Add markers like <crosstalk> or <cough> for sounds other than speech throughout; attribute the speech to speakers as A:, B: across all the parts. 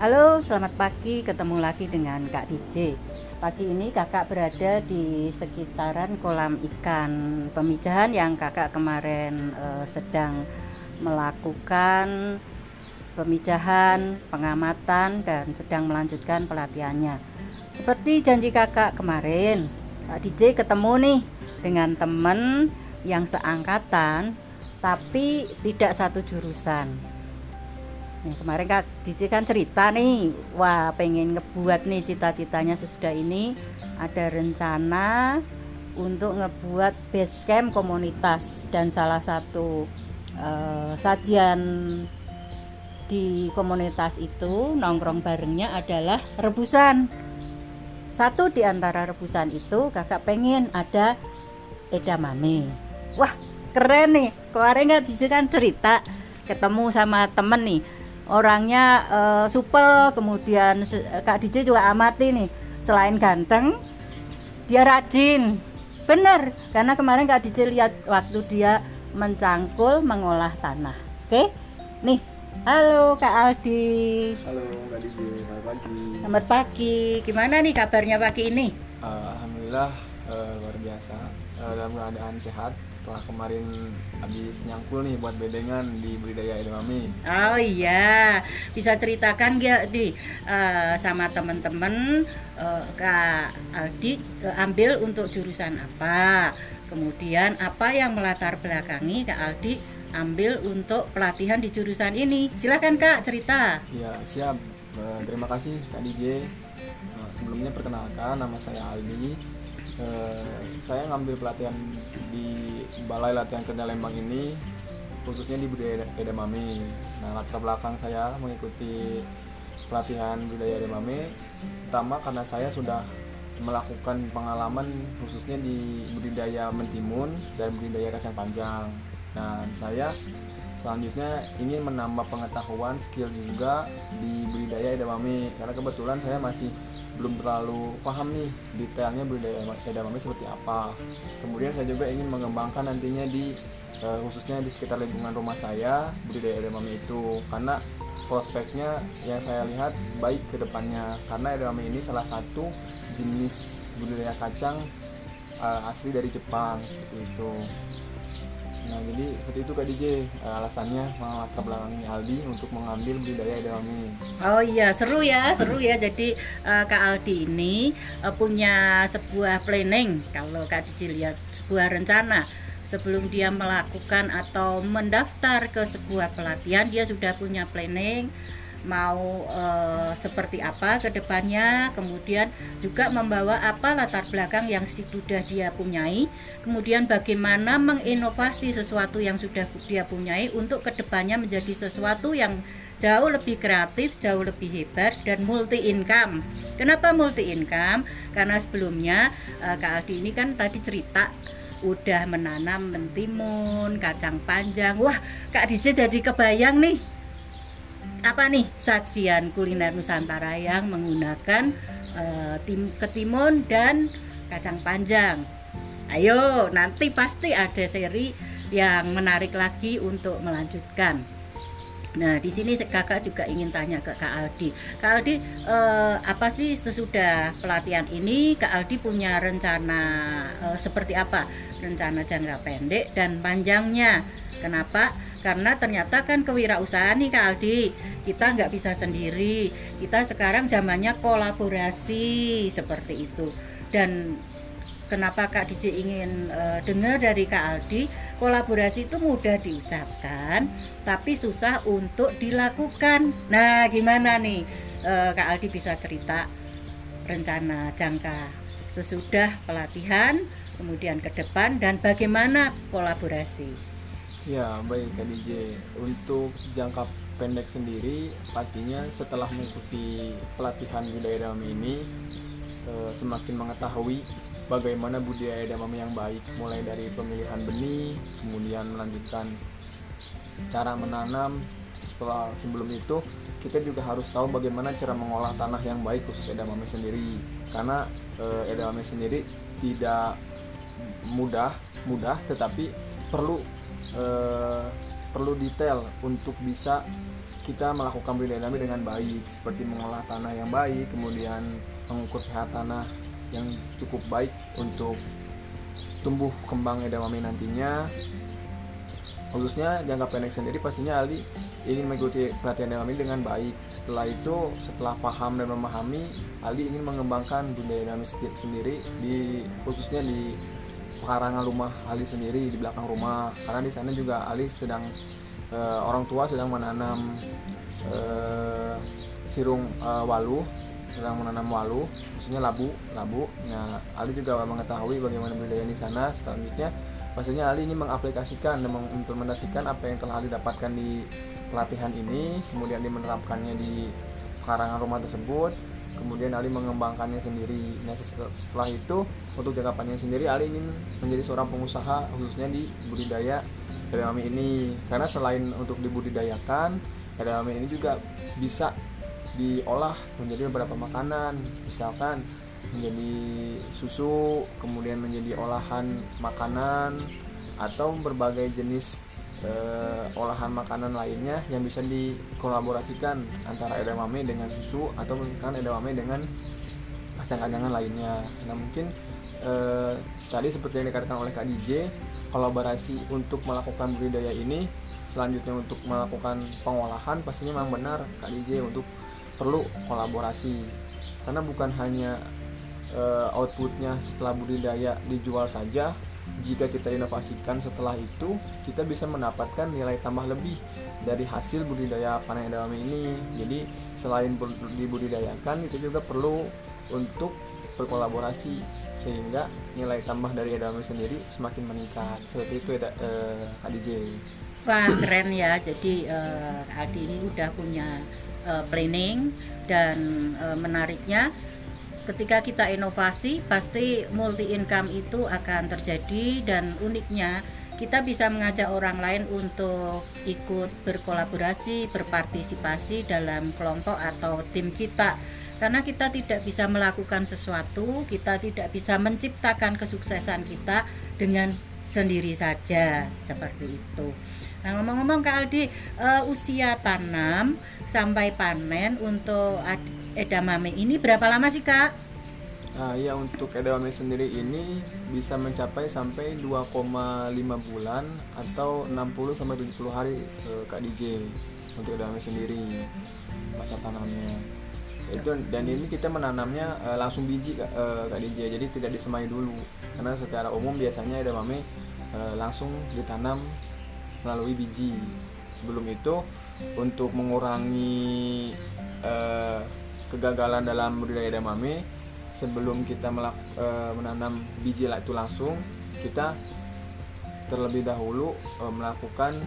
A: Halo, selamat pagi. Ketemu lagi dengan Kak DJ. Pagi ini kakak berada di sekitaran kolam ikan pemijahan yang kakak kemarin eh, sedang melakukan pemijahan, pengamatan dan sedang melanjutkan pelatihannya. Seperti janji kakak kemarin, Kak DJ ketemu nih dengan temen yang seangkatan tapi tidak satu jurusan Nih, kemarin Kak DJ kan cerita nih, wah pengen ngebuat nih cita-citanya sesudah ini ada rencana untuk ngebuat base camp komunitas dan salah satu uh, sajian di komunitas itu nongkrong barengnya adalah rebusan. Satu di antara rebusan itu kakak pengen ada edamame. Wah keren nih, kemarin Kak DJ kan cerita ketemu sama temen nih orangnya uh, supel kemudian Kak DJ juga amati nih selain ganteng dia rajin. Bener karena kemarin Kak DJ lihat waktu dia mencangkul mengolah tanah. Oke nih halo Kak Aldi.
B: Halo Kak DJ selamat pagi.
A: Selamat pagi. Gimana nih kabarnya pagi ini?
B: Alhamdulillah uh, luar biasa. Uh, dalam keadaan sehat setelah kemarin habis nyangkul nih buat bedengan di budidaya edamame.
A: Oh iya, bisa ceritakan gak di uh, sama teman-teman uh, Kak Aldi uh, ambil untuk jurusan apa? Kemudian apa yang melatar belakangi Kak Aldi ambil untuk pelatihan di jurusan ini? Silakan Kak cerita.
B: Iya siap. Uh, terima kasih Kak DJ. Uh, sebelumnya perkenalkan nama saya Aldi Eh, saya ngambil pelatihan di Balai Latihan Kerja Lembang ini khususnya di budaya edamame. Nah latar belakang saya mengikuti pelatihan budaya edamame pertama karena saya sudah melakukan pengalaman khususnya di budidaya mentimun dan budidaya kacang panjang. Nah saya selanjutnya ingin menambah pengetahuan skill juga di budidaya edamame. Karena kebetulan saya masih belum terlalu paham nih detailnya budidaya edamame seperti apa. Kemudian saya juga ingin mengembangkan nantinya di uh, khususnya di sekitar lingkungan rumah saya budidaya edamame itu. Karena prospeknya yang saya lihat baik ke depannya. Karena edamame ini salah satu jenis budidaya kacang uh, asli dari Jepang seperti itu Nah jadi seperti itu Kak DJ uh, alasannya melatar belakangi Aldi untuk mengambil budidaya edamame.
A: Oh iya seru ya seru ya. Jadi uh, Kak Aldi ini uh, punya sebuah planning. Kalau Kak DJ lihat sebuah rencana sebelum dia melakukan atau mendaftar ke sebuah pelatihan dia sudah punya planning mau uh, seperti apa ke depannya, kemudian juga membawa apa latar belakang yang sudah dia punyai, kemudian bagaimana menginovasi sesuatu yang sudah dia punyai untuk ke depannya menjadi sesuatu yang jauh lebih kreatif, jauh lebih hebat dan multi income. Kenapa multi income? Karena sebelumnya uh, Kak Aldi ini kan tadi cerita udah menanam mentimun, kacang panjang. Wah, Kak DJ jadi kebayang nih apa nih sajian kuliner Nusantara yang menggunakan uh, tim ketimun dan kacang panjang. Ayo, nanti pasti ada seri yang menarik lagi untuk melanjutkan. Nah, di sini kakak juga ingin tanya ke Kak Aldi. Kak Aldi, eh, apa sih sesudah pelatihan ini Kak Aldi punya rencana eh, seperti apa? Rencana jangka pendek dan panjangnya. Kenapa? Karena ternyata kan kewirausahaan nih Kak Aldi, kita nggak bisa sendiri. Kita sekarang zamannya kolaborasi seperti itu. Dan kenapa Kak DJ ingin uh, dengar dari Kak Aldi? Kolaborasi itu mudah diucapkan tapi susah untuk dilakukan. Nah gimana nih? Uh, Kak Aldi bisa cerita rencana jangka sesudah pelatihan kemudian ke depan dan bagaimana kolaborasi?
B: Ya baik Kak DJ untuk jangka pendek sendiri pastinya setelah mengikuti pelatihan budaya dalam ini uh, semakin mengetahui bagaimana budidaya edamame yang baik mulai dari pemilihan benih kemudian melanjutkan cara menanam. Setelah sebelum itu kita juga harus tahu bagaimana cara mengolah tanah yang baik khusus edamame sendiri. Karena e, edamame sendiri tidak mudah mudah tetapi perlu e, perlu detail untuk bisa kita melakukan budidaya edamame dengan baik. Seperti mengolah tanah yang baik kemudian mengukur pH tanah yang cukup baik untuk tumbuh kembang edamame nantinya. Khususnya jangka pendek sendiri pastinya Ali ingin mengikuti pelatihan edamame dengan baik. Setelah itu setelah paham dan memahami Ali ingin mengembangkan budaya edamame sendiri di khususnya di pekarangan rumah Ali sendiri di belakang rumah. Karena di sana juga Ali sedang uh, orang tua sedang menanam uh, sirung uh, walu sedang menanam walu khususnya labu labu. Nah Ali juga mengetahui bagaimana budaya di sana. Selanjutnya Maksudnya Ali ini mengaplikasikan dan mengimplementasikan apa yang telah Ali dapatkan di pelatihan ini, kemudian Ali menerapkannya di karangan rumah tersebut, kemudian Ali mengembangkannya sendiri. Nah setelah itu untuk jangka panjang sendiri Ali ingin menjadi seorang pengusaha khususnya di budidaya edamame ini. Karena selain untuk dibudidayakan edamame ini juga bisa diolah menjadi beberapa makanan misalkan menjadi susu, kemudian menjadi olahan makanan atau berbagai jenis eh, olahan makanan lainnya yang bisa dikolaborasikan antara edamame dengan susu atau mungkin edamame dengan kacang-kacangan lainnya. Nah mungkin eh, tadi seperti yang dikatakan oleh Kak DJ, kolaborasi untuk melakukan budidaya ini selanjutnya untuk melakukan pengolahan pastinya memang benar Kak DJ untuk perlu kolaborasi. Karena bukan hanya uh, outputnya setelah budidaya dijual saja jika kita inovasikan setelah itu kita bisa mendapatkan nilai tambah lebih dari hasil budidaya panen edamame ini. Jadi selain dibudidayakan itu juga perlu untuk berkolaborasi sehingga nilai tambah dari edamame sendiri semakin meningkat. Seperti itu ya uh, Kak DJ
A: Wah keren ya jadi uh, Adi ini udah punya uh, planning dan uh, menariknya ketika kita inovasi pasti multi income itu akan terjadi dan uniknya kita bisa mengajak orang lain untuk ikut berkolaborasi, berpartisipasi dalam kelompok atau tim kita. Karena kita tidak bisa melakukan sesuatu, kita tidak bisa menciptakan kesuksesan kita dengan sendiri saja seperti itu. Nah ngomong-ngomong Kak Aldi, uh, usia tanam sampai panen untuk edamame ini berapa lama sih kak?
B: Nah, ya untuk edamame sendiri ini bisa mencapai sampai 2,5 bulan atau 60 sampai 70 hari eh, Kak DJ untuk edamame sendiri masa tanamnya. Itu dan ini kita menanamnya eh, langsung biji Kak, eh, Kak DJ jadi tidak disemai dulu karena secara umum biasanya edamame eh, langsung ditanam melalui biji. Sebelum itu untuk mengurangi eh, kegagalan dalam budidaya edamame sebelum kita melak, e, menanam biji itu langsung kita terlebih dahulu e, melakukan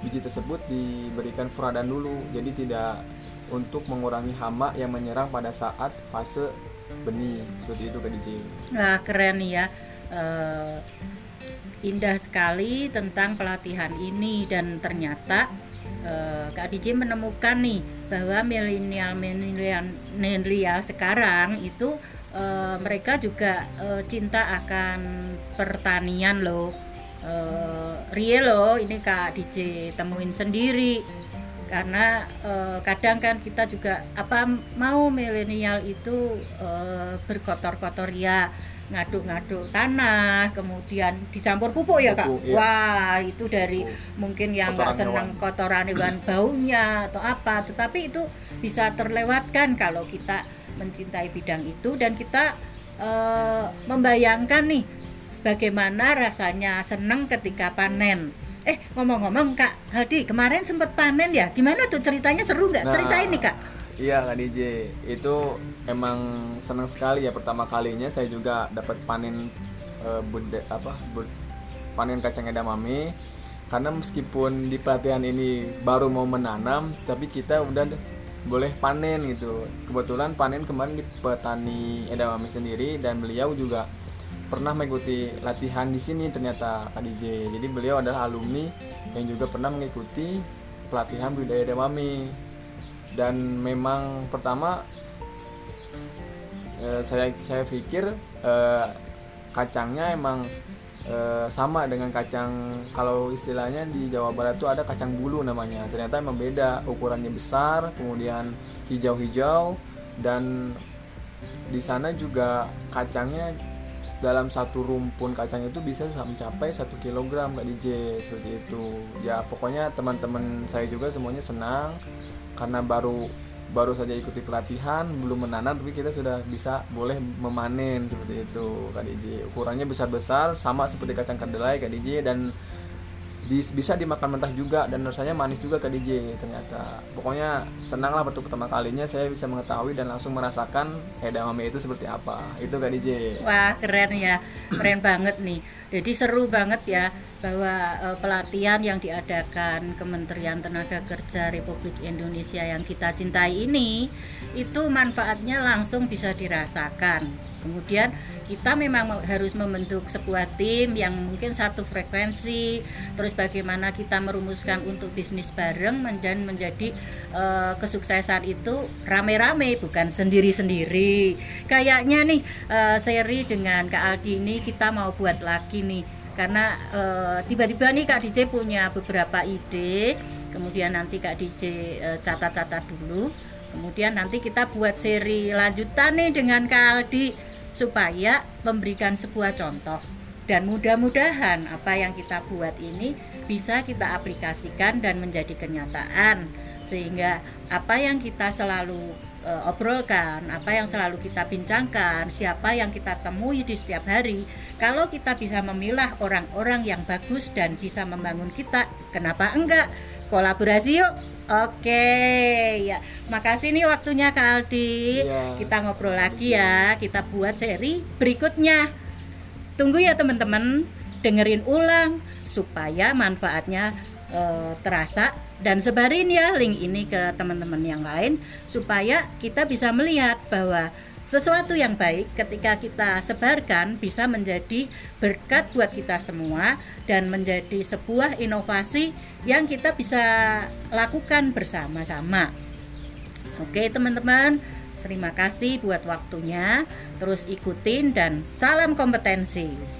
B: biji tersebut diberikan furadan dulu jadi tidak untuk mengurangi hama yang menyerang pada saat fase benih seperti itu kan.
A: Nah keren ya e, indah sekali tentang pelatihan ini dan ternyata uh, Kak DJ menemukan nih bahwa milenial milenial sekarang itu uh, mereka juga uh, cinta akan pertanian loh. Uh, Rie loh ini Kak DJ temuin sendiri. Karena uh, kadang kan kita juga apa mau milenial itu uh, berkotor-kotor ya ngaduk-ngaduk tanah, kemudian dicampur pupuk ya kak. Iya. Wah itu dari pupuk. mungkin yang nggak senang kotoran hewan <clears throat> baunya atau apa, tetapi itu bisa terlewatkan kalau kita mencintai bidang itu dan kita uh, membayangkan nih bagaimana rasanya senang ketika panen. Eh ngomong-ngomong kak Hadi kemarin sempat panen ya, gimana tuh ceritanya seru nggak? Nah, Ceritain nih kak.
B: Iya Kak DJ, itu emang senang sekali ya pertama kalinya saya juga dapat panen uh, bude, apa bud, panen kacang edamame. Karena meskipun di pelatihan ini baru mau menanam tapi kita udah boleh panen gitu. Kebetulan panen kemarin di petani edamame sendiri dan beliau juga pernah mengikuti latihan di sini ternyata Kak DJ jadi beliau adalah alumni yang juga pernah mengikuti pelatihan budaya edamame dan memang pertama eh, saya saya pikir eh, kacangnya emang eh, sama dengan kacang kalau istilahnya di Jawa Barat itu ada kacang bulu namanya. Ternyata memang beda ukurannya besar kemudian hijau-hijau dan di sana juga kacangnya dalam satu rumpun kacang itu bisa mencapai satu kilogram kak DJ seperti itu. Ya pokoknya teman-teman saya juga semuanya senang karena baru baru saja ikuti pelatihan belum menanam tapi kita sudah bisa boleh memanen seperti itu kak DJ ukurannya besar-besar sama seperti kacang kedelai kak DJ dan bisa dimakan mentah juga dan rasanya manis juga ke DJ ternyata. Pokoknya senang lah waktu pertama kalinya saya bisa mengetahui dan langsung merasakan edamame itu seperti apa. Itu Kak DJ
A: wah keren ya. Keren banget nih. Jadi seru banget ya bahwa uh, pelatihan yang diadakan Kementerian Tenaga Kerja Republik Indonesia yang kita cintai ini itu manfaatnya langsung bisa dirasakan kemudian kita memang harus membentuk sebuah tim yang mungkin satu frekuensi terus bagaimana kita merumuskan untuk bisnis bareng dan menjadi uh, kesuksesan itu rame-rame bukan sendiri-sendiri. Kayaknya nih uh, seri dengan Kak Aldi ini kita mau buat lagi nih karena uh, tiba-tiba nih Kak DJ punya beberapa ide. Kemudian nanti Kak DJ catat-catat dulu kemudian nanti kita buat seri lanjutan nih dengan Kak Aldi supaya memberikan sebuah contoh dan mudah-mudahan apa yang kita buat ini bisa kita aplikasikan dan menjadi kenyataan sehingga apa yang kita selalu e, obrolkan, apa yang selalu kita bincangkan, siapa yang kita temui di setiap hari, kalau kita bisa memilah orang-orang yang bagus dan bisa membangun kita, kenapa enggak? Kolaborasi yuk. Oke, ya. Makasih nih waktunya Kak Aldi. Ya. Kita ngobrol lagi ya. Kita buat seri berikutnya. Tunggu ya teman-teman, dengerin ulang supaya manfaatnya e, terasa dan sebarin ya link ini ke teman-teman yang lain supaya kita bisa melihat bahwa sesuatu yang baik ketika kita sebarkan bisa menjadi berkat buat kita semua dan menjadi sebuah inovasi yang kita bisa lakukan bersama-sama. Oke, teman-teman, terima kasih buat waktunya. Terus ikutin dan salam kompetensi.